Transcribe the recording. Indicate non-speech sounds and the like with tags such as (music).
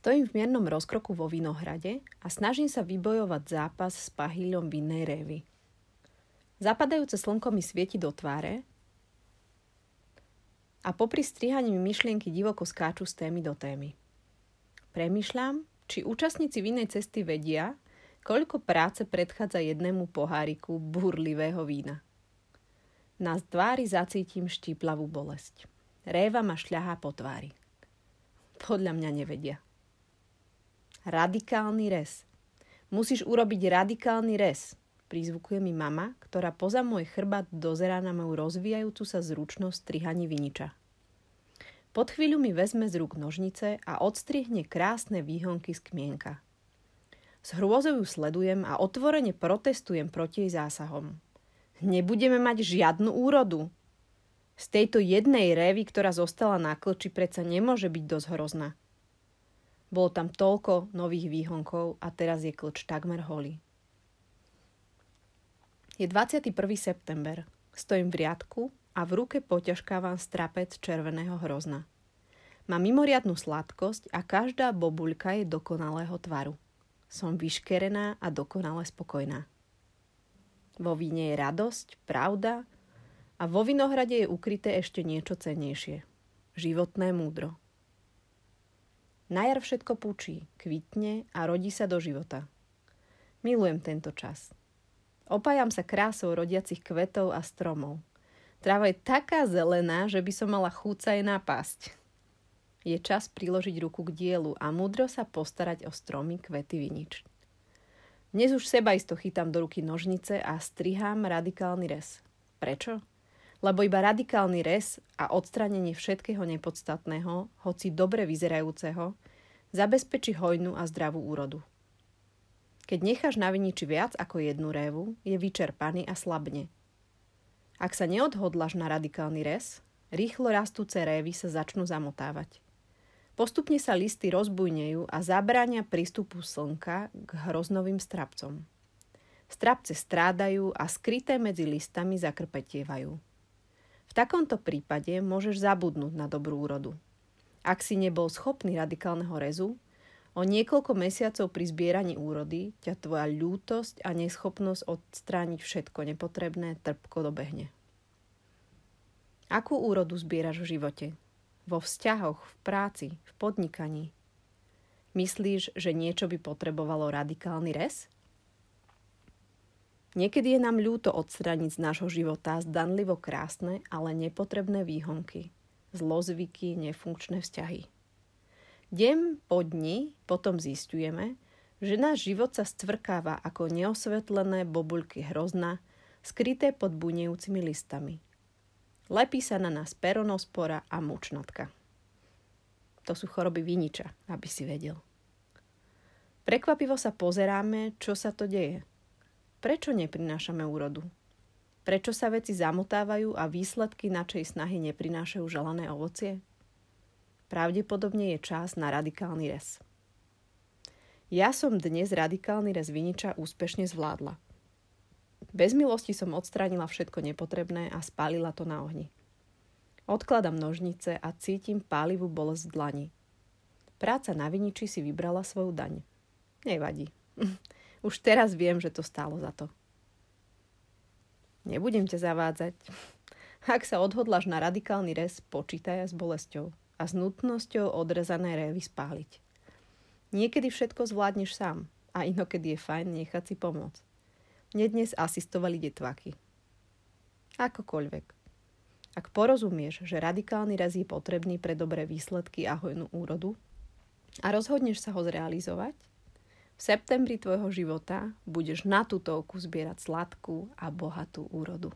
Stojím v miernom rozkroku vo vinohrade a snažím sa vybojovať zápas s pahýľom vinnej révy. Zapadajúce slnko mi svieti do tváre a popri strihaní mi myšlienky divoko skáču z témy do témy. Premýšľam, či účastníci vinnej cesty vedia, koľko práce predchádza jednému poháriku burlivého vína. Na tvári zacítim štíplavú bolesť. Réva ma šľahá po tvári. Podľa mňa nevedia. Radikálny res. Musíš urobiť radikálny res, Prizvukuje mi mama, ktorá poza môj chrbát dozerá na moju rozvíjajúcu sa zručnosť strihaní viniča. Pod chvíľu mi vezme z rúk nožnice a odstrihne krásne výhonky z kmienka. S hrôzou ju sledujem a otvorene protestujem proti jej zásahom. Nebudeme mať žiadnu úrodu. Z tejto jednej révy, ktorá zostala na klči, predsa nemôže byť dosť hrozná. Bolo tam toľko nových výhonkov a teraz je klč takmer holý. Je 21. september. Stojím v riadku a v ruke poťažkávam strapec červeného hrozna. Má mimoriadnú sladkosť a každá bobuľka je dokonalého tvaru. Som vyškerená a dokonale spokojná. Vo víne je radosť, pravda a vo vinohrade je ukryté ešte niečo cennejšie. Životné múdro. Na jar všetko púči, kvitne a rodí sa do života. Milujem tento čas – Opájam sa krásou rodiacich kvetov a stromov. Tráva je taká zelená, že by som mala chúca jej napásť. Je čas priložiť ruku k dielu a múdro sa postarať o stromy, kvety, vinič. Dnes už seba isto chytám do ruky nožnice a strihám radikálny res. Prečo? Lebo iba radikálny res a odstranenie všetkého nepodstatného, hoci dobre vyzerajúceho, zabezpečí hojnú a zdravú úrodu. Keď necháš na viniči viac ako jednu révu, je vyčerpaný a slabne. Ak sa neodhodláš na radikálny rez, rýchlo rastúce révy sa začnú zamotávať. Postupne sa listy rozbujnejú a zabránia prístupu slnka k hroznovým strapcom. Strapce strádajú a skryté medzi listami zakrpetievajú. V takomto prípade môžeš zabudnúť na dobrú úrodu. Ak si nebol schopný radikálneho rezu, O niekoľko mesiacov pri zbieraní úrody ťa tvoja ľútosť a neschopnosť odstrániť všetko nepotrebné trpko dobehne. Akú úrodu zbieraš v živote? Vo vzťahoch, v práci, v podnikaní? Myslíš, že niečo by potrebovalo radikálny res? Niekedy je nám ľúto odstraniť z nášho života zdanlivo krásne, ale nepotrebné výhonky, zlozvyky, nefunkčné vzťahy. Deň po dni potom zistujeme, že náš život sa stvrkáva ako neosvetlené bobuľky hrozna, skryté pod bunejúcimi listami. Lepí sa na nás peronospora a mučnatka. To sú choroby viniča, aby si vedel. Prekvapivo sa pozeráme, čo sa to deje. Prečo neprinášame úrodu? Prečo sa veci zamotávajú a výsledky našej snahy neprinášajú želané ovocie? pravdepodobne je čas na radikálny rez. Ja som dnes radikálny rez viniča úspešne zvládla. Bez milosti som odstránila všetko nepotrebné a spálila to na ohni. Odkladám nožnice a cítim pálivú bolesť v dlani. Práca na viniči si vybrala svoju daň. Nevadí. (laughs) Už teraz viem, že to stálo za to. Nebudem ťa zavádzať. Ak sa odhodláš na radikálny rez, počítaj s bolesťou a s nutnosťou odrezané révy spáliť. Niekedy všetko zvládneš sám a inokedy je fajn nechať si pomôcť. Mne dnes asistovali detvaky. Akokoľvek. Ak porozumieš, že radikálny raz je potrebný pre dobré výsledky a hojnú úrodu a rozhodneš sa ho zrealizovať, v septembri tvojho života budeš na tutovku zbierať sladkú a bohatú úrodu.